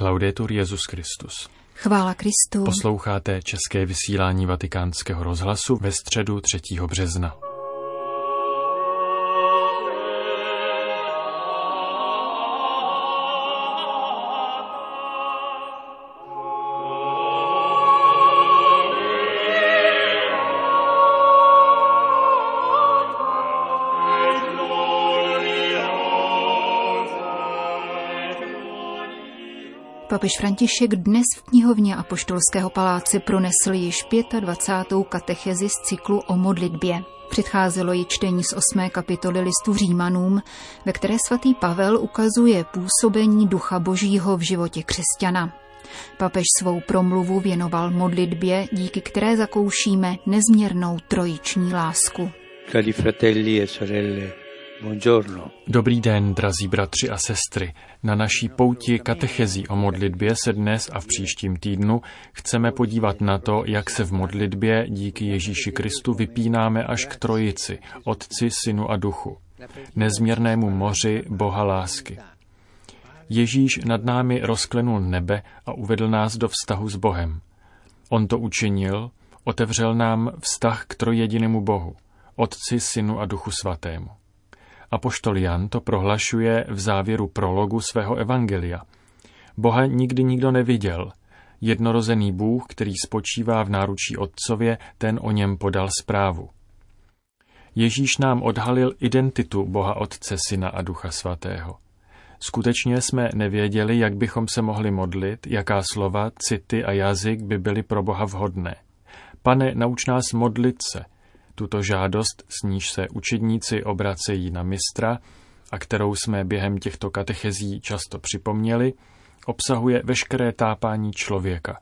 Laudetur Jezus Christus. Chvála Kristu. Posloucháte české vysílání Vatikánského rozhlasu ve středu 3. března. Papež František dnes v knihovně Apoštolského paláce pronesl již 25. katechezi z cyklu o modlitbě. Předcházelo ji čtení z 8. kapitoly listu Římanům, ve které svatý Pavel ukazuje působení Ducha Božího v životě křesťana. Papež svou promluvu věnoval modlitbě, díky které zakoušíme nezměrnou trojiční lásku. Cari fratelli e sorelle, Dobrý den, drazí bratři a sestry. Na naší pouti katechezí o modlitbě se dnes a v příštím týdnu chceme podívat na to, jak se v modlitbě díky Ježíši Kristu vypínáme až k trojici, Otci, Synu a Duchu, nezměrnému moři Boha lásky. Ježíš nad námi rozklenul nebe a uvedl nás do vztahu s Bohem. On to učinil, otevřel nám vztah k trojedinému Bohu, Otci, Synu a Duchu Svatému. Apoštol Jan to prohlašuje v závěru prologu svého evangelia. Boha nikdy nikdo neviděl. Jednorozený Bůh, který spočívá v náručí Otcově, ten o něm podal zprávu. Ježíš nám odhalil identitu Boha Otce, Syna a Ducha Svatého. Skutečně jsme nevěděli, jak bychom se mohli modlit, jaká slova, city a jazyk by byly pro Boha vhodné. Pane, nauč nás modlit se, tuto žádost, s níž se učedníci obracejí na mistra a kterou jsme během těchto katechezí často připomněli, obsahuje veškeré tápání člověka,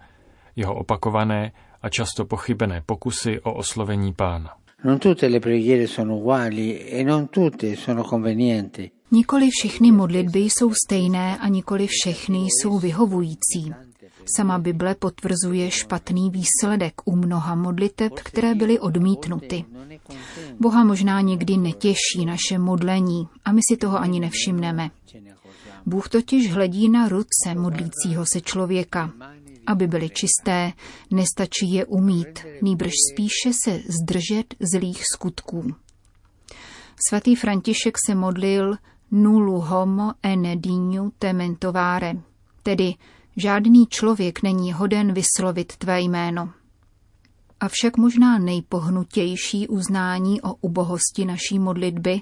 jeho opakované a často pochybené pokusy o oslovení pána. Non tutte le preghiere sono uguali e non tutte sono convenienti. Nikoli všechny modlitby jsou stejné a nikoli všechny jsou vyhovující. Sama Bible potvrzuje špatný výsledek u mnoha modliteb, které byly odmítnuty. Boha možná někdy netěší naše modlení a my si toho ani nevšimneme. Bůh totiž hledí na ruce modlícího se člověka. Aby byly čisté, nestačí je umít, nýbrž spíše se zdržet zlých skutků. Svatý František se modlil nulu homo ene dignu tementovare, tedy Žádný člověk není hoden vyslovit tvé jméno. Avšak možná nejpohnutější uznání o ubohosti naší modlitby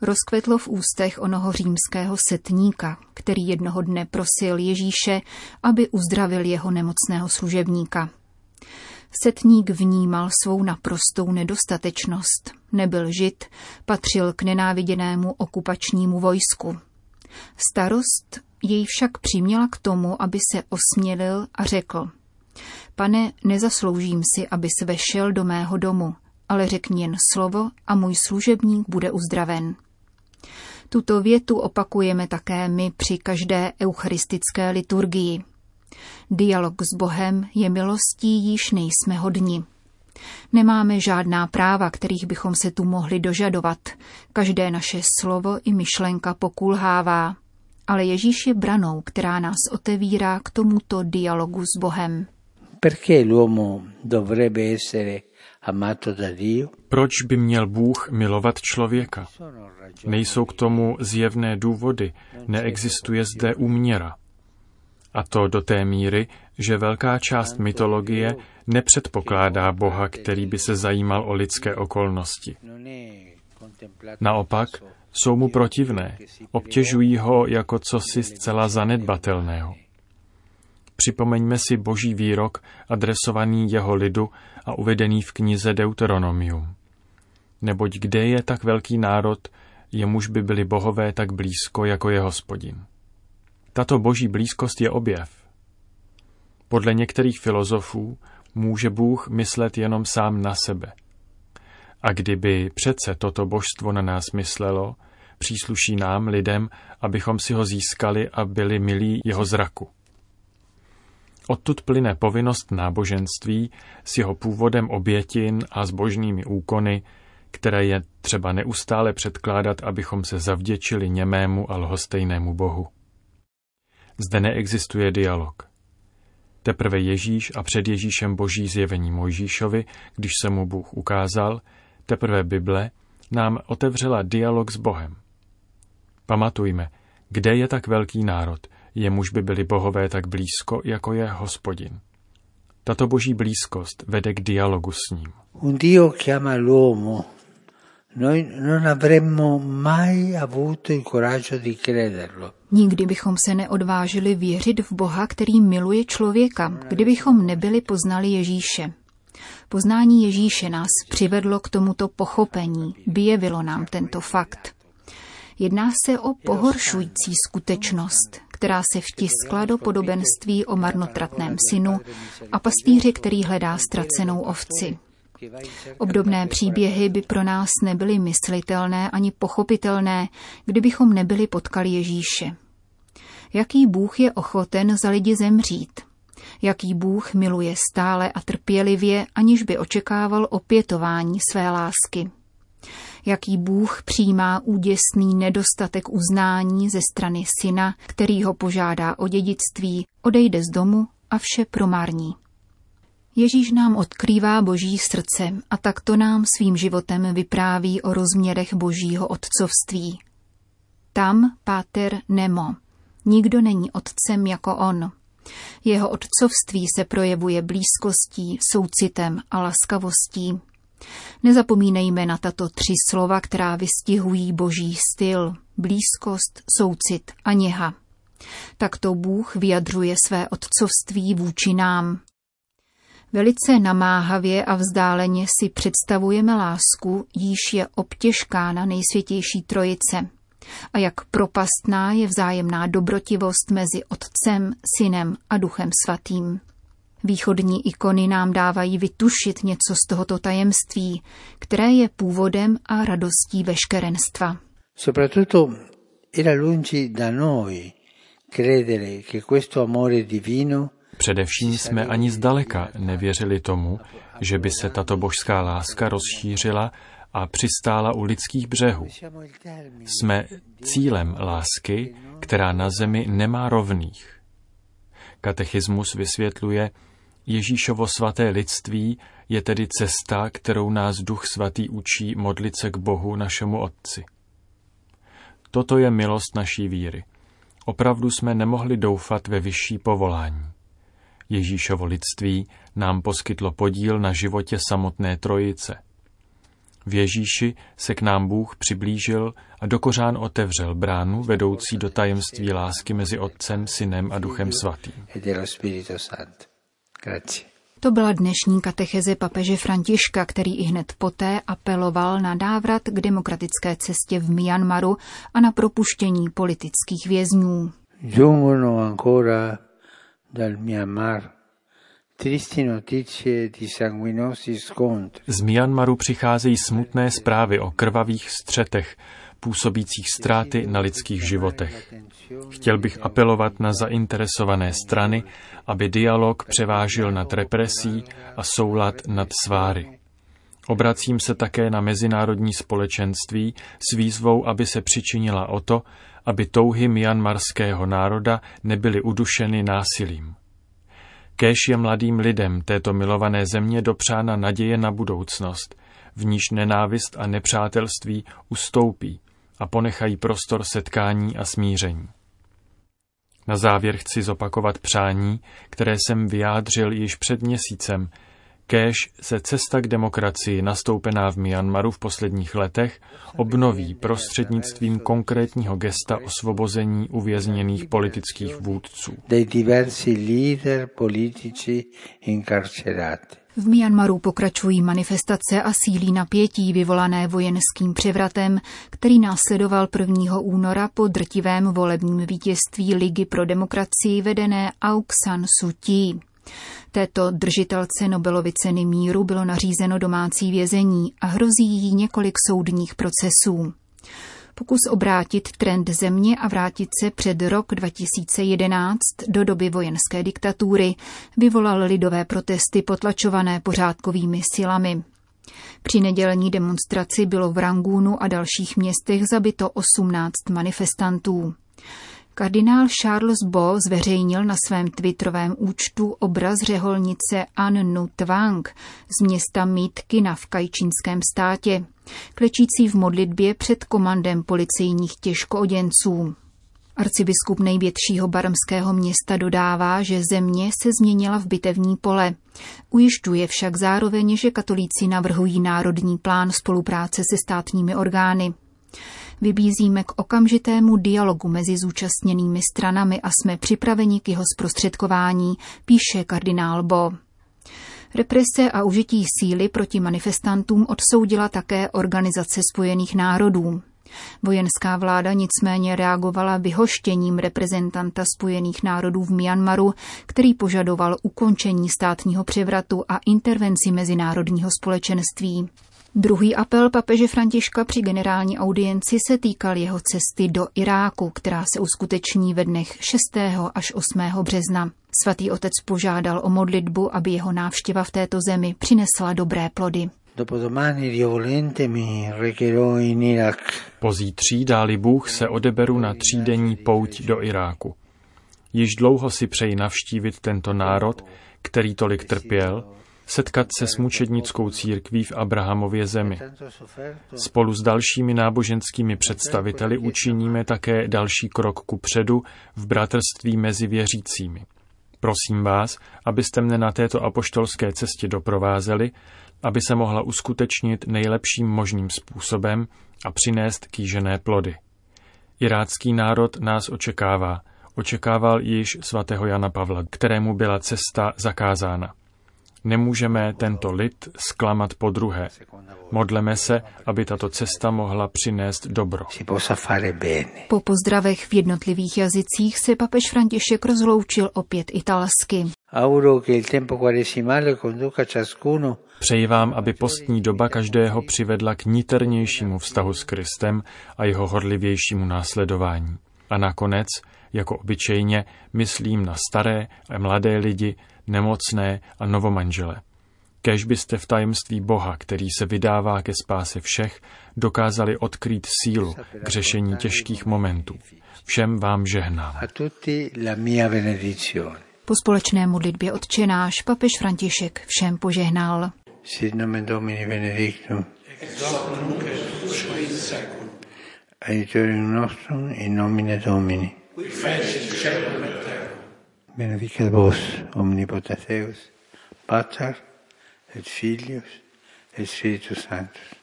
rozkvetlo v ústech onoho římského setníka, který jednoho dne prosil Ježíše, aby uzdravil jeho nemocného služebníka. Setník vnímal svou naprostou nedostatečnost. Nebyl žid, patřil k nenáviděnému okupačnímu vojsku. Starost jej však přiměla k tomu, aby se osmělil a řekl, pane, nezasloužím si, aby se vešel do mého domu, ale řekni jen slovo a můj služebník bude uzdraven. Tuto větu opakujeme také my při každé eucharistické liturgii. Dialog s Bohem je milostí, již nejsme hodni. Nemáme žádná práva, kterých bychom se tu mohli dožadovat. Každé naše slovo i myšlenka pokulhává ale Ježíš je branou, která nás otevírá k tomuto dialogu s Bohem. Proč by měl Bůh milovat člověka? Nejsou k tomu zjevné důvody, neexistuje zde úměra. A to do té míry, že velká část mytologie nepředpokládá Boha, který by se zajímal o lidské okolnosti. Naopak, jsou mu protivné, obtěžují ho jako cosi zcela zanedbatelného. Připomeňme si boží výrok adresovaný jeho lidu a uvedený v knize Deuteronomium. Neboť kde je tak velký národ, jemuž by byli bohové tak blízko jako je hospodin. Tato boží blízkost je objev. Podle některých filozofů může Bůh myslet jenom sám na sebe. A kdyby přece toto božstvo na nás myslelo, Přísluší nám, lidem, abychom si ho získali a byli milí jeho zraku. Odtud plyne povinnost náboženství s jeho původem obětin a zbožnými úkony, které je třeba neustále předkládat, abychom se zavděčili němému a lhostejnému Bohu. Zde neexistuje dialog. Teprve Ježíš a před Ježíšem boží zjevení Mojžíšovi, když se mu Bůh ukázal, teprve Bible nám otevřela dialog s Bohem. Pamatujme, kde je tak velký národ, jemuž by byli bohové tak blízko, jako je hospodin. Tato boží blízkost vede k dialogu s ním. Un Dio chiama l'uomo. Noi non avremmo mai avuto il coraggio di crederlo. Nikdy bychom se neodvážili věřit v Boha, který miluje člověka, kdybychom nebyli poznali Ježíše. Poznání Ježíše nás přivedlo k tomuto pochopení, vyjevilo nám tento fakt. Jedná se o pohoršující skutečnost, která se vtiskla do podobenství o marnotratném synu a pastýři, který hledá ztracenou ovci. Obdobné příběhy by pro nás nebyly myslitelné ani pochopitelné, kdybychom nebyli potkali Ježíše. Jaký Bůh je ochoten za lidi zemřít? Jaký Bůh miluje stále a trpělivě, aniž by očekával opětování své lásky? Jaký Bůh přijímá úděsný nedostatek uznání ze strany syna, který ho požádá o dědictví, odejde z domu a vše promární. Ježíš nám odkrývá boží srdce a takto nám svým životem vypráví o rozměrech božího otcovství. Tam páter Nemo. Nikdo není otcem jako on. Jeho otcovství se projevuje blízkostí, soucitem a laskavostí. Nezapomínejme na tato tři slova, která vystihují boží styl, blízkost, soucit a něha. Takto Bůh vyjadřuje své otcovství vůči nám. Velice namáhavě a vzdáleně si představujeme lásku, jíž je obtěžkána nejsvětější trojice. A jak propastná je vzájemná dobrotivost mezi Otcem, Synem a Duchem Svatým. Východní ikony nám dávají vytušit něco z tohoto tajemství, které je původem a radostí veškerenstva. Soprattutto era lungi da noi credere che questo amore divino Především jsme ani zdaleka nevěřili tomu, že by se tato božská láska rozšířila a přistála u lidských břehů. Jsme cílem lásky, která na zemi nemá rovných. Katechismus vysvětluje, Ježíšovo svaté lidství je tedy cesta, kterou nás Duch Svatý učí modlit se k Bohu našemu Otci. Toto je milost naší víry. Opravdu jsme nemohli doufat ve vyšší povolání. Ježíšovo lidství nám poskytlo podíl na životě samotné trojice. V Ježíši se k nám Bůh přiblížil a dokořán otevřel bránu vedoucí do tajemství lásky mezi Otcem, Synem a Duchem Svatým. To byla dnešní katecheze papeže Františka, který i hned poté apeloval na návrat k demokratické cestě v Myanmaru a na propuštění politických vězňů. Giungono ancora dal Myanmar Z Myanmaru přicházejí smutné zprávy o krvavých střetech, působících ztráty na lidských životech. Chtěl bych apelovat na zainteresované strany, aby dialog převážil nad represí a soulad nad sváry. Obracím se také na mezinárodní společenství s výzvou, aby se přičinila o to, aby touhy myanmarského národa nebyly udušeny násilím. Kéž je mladým lidem této milované země dopřána naděje na budoucnost, v níž nenávist a nepřátelství ustoupí a ponechají prostor setkání a smíření. Na závěr chci zopakovat přání, které jsem vyjádřil již před měsícem, Kéž se cesta k demokracii nastoupená v Myanmaru v posledních letech obnoví prostřednictvím konkrétního gesta osvobození uvězněných politických vůdců. V Myanmaru pokračují manifestace a sílí napětí vyvolané vojenským převratem, který následoval 1. února po drtivém volebním vítězství Ligy pro demokracii vedené Aung San Suu Kyi. Této držitelce Nobelovy ceny míru bylo nařízeno domácí vězení a hrozí jí několik soudních procesů. Pokus obrátit trend země a vrátit se před rok 2011 do doby vojenské diktatury vyvolal lidové protesty potlačované pořádkovými silami. Při nedělní demonstraci bylo v Rangúnu a dalších městech zabito 18 manifestantů. Kardinál Charles Bo zveřejnil na svém twitterovém účtu obraz řeholnice An Nu Twang z města Mítkina v kajčínském státě, klečící v modlitbě před komandem policejních těžkooděnců. Arcibiskup největšího barmského města dodává, že země se změnila v bitevní pole. Ujišťuje však zároveň, že katolíci navrhují národní plán spolupráce se státními orgány. Vybízíme k okamžitému dialogu mezi zúčastněnými stranami a jsme připraveni k jeho zprostředkování, píše kardinál Bo. Represe a užití síly proti manifestantům odsoudila také Organizace spojených národů. Vojenská vláda nicméně reagovala vyhoštěním reprezentanta Spojených národů v Myanmaru, který požadoval ukončení státního převratu a intervenci mezinárodního společenství. Druhý apel papeže Františka při generální audienci se týkal jeho cesty do Iráku, která se uskuteční ve dnech 6. až 8. března. Svatý otec požádal o modlitbu, aby jeho návštěva v této zemi přinesla dobré plody. Pozítří, dáli Bůh, se odeberu na třídenní pouť do Iráku. Již dlouho si přeji navštívit tento národ, který tolik trpěl, setkat se s mučednickou církví v Abrahamově zemi. Spolu s dalšími náboženskými představiteli učiníme také další krok ku předu v bratrství mezi věřícími. Prosím vás, abyste mne na této apoštolské cestě doprovázeli, aby se mohla uskutečnit nejlepším možným způsobem a přinést kýžené plody. Irácký národ nás očekává. Očekával již svatého Jana Pavla, kterému byla cesta zakázána. Nemůžeme tento lid zklamat po druhé. Modleme se, aby tato cesta mohla přinést dobro. Po pozdravech v jednotlivých jazycích se papež František rozloučil opět italsky. Přeji vám, aby postní doba každého přivedla k niternějšímu vztahu s Kristem a jeho horlivějšímu následování. A nakonec, jako obyčejně, myslím na staré a mladé lidi, nemocné a novomanžele. Kež byste v tajemství Boha, který se vydává ke spáse všech, dokázali odkrýt sílu k řešení těžkých momentů. Všem vám žehnám. Po společné modlitbě odčenáš papež František všem požehnal. Sit nomen Domini benedictum. Aiutorium nostrum in nomine Domini. Benedicat vos omnipotens Deus, Pater et Filius et Spiritus Sanctus.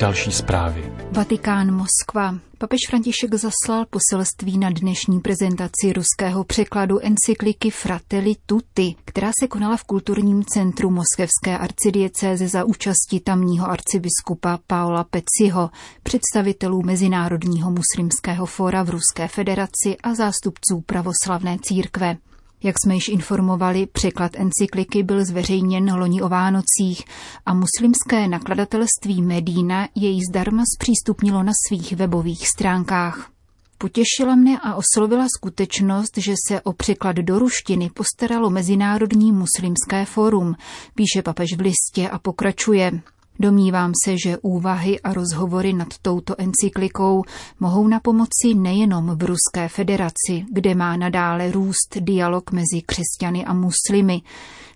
Další zprávy. Vatikán Moskva. Papež František zaslal poselství na dnešní prezentaci ruského překladu encykliky Fratelli Tutti, která se konala v kulturním centru moskevské arcidiecéze za účasti tamního arcibiskupa Paola Peciho, představitelů Mezinárodního muslimského fóra v Ruské federaci a zástupců pravoslavné církve. Jak jsme již informovali, překlad encykliky byl zveřejněn loni o Vánocích a muslimské nakladatelství Medína jej zdarma zpřístupnilo na svých webových stránkách. Potěšila mne a oslovila skutečnost, že se o překlad do ruštiny postaralo Mezinárodní muslimské fórum, píše papež v listě a pokračuje. Domnívám se, že úvahy a rozhovory nad touto encyklikou mohou na pomoci nejenom v Ruské federaci, kde má nadále růst dialog mezi křesťany a muslimy,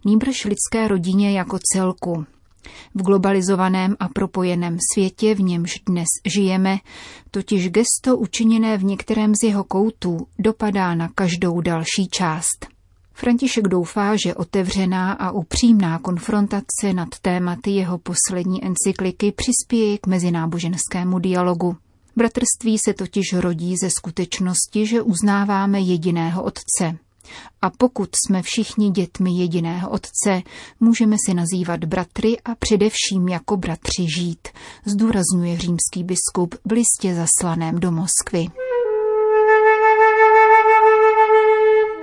nýbrž lidské rodině jako celku. V globalizovaném a propojeném světě, v němž dnes žijeme, totiž gesto učiněné v některém z jeho koutů dopadá na každou další část. František doufá, že otevřená a upřímná konfrontace nad tématy jeho poslední encykliky přispěje k mezináboženskému dialogu. Bratrství se totiž rodí ze skutečnosti, že uznáváme jediného Otce. A pokud jsme všichni dětmi jediného Otce, můžeme si nazývat bratry a především jako bratři žít, zdůrazňuje římský biskup v listě zaslaném do Moskvy.